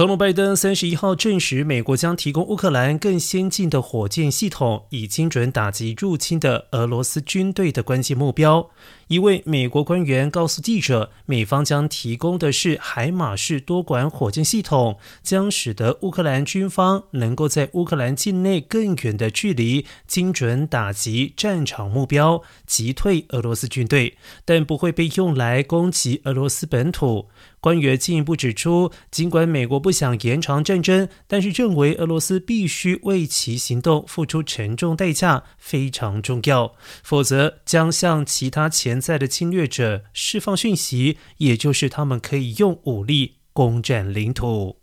总统拜登三十一号证实，美国将提供乌克兰更先进的火箭系统，以精准打击入侵的俄罗斯军队的关键目标。一位美国官员告诉记者，美方将提供的是海马式多管火箭系统，将使得乌克兰军方能够在乌克兰境内更远的距离精准打击战场目标，击退俄罗斯军队，但不会被用来攻击俄罗斯本土。官员进一步指出，尽管美国不不想延长战争，但是认为俄罗斯必须为其行动付出沉重代价非常重要，否则将向其他潜在的侵略者释放讯息，也就是他们可以用武力攻占领土。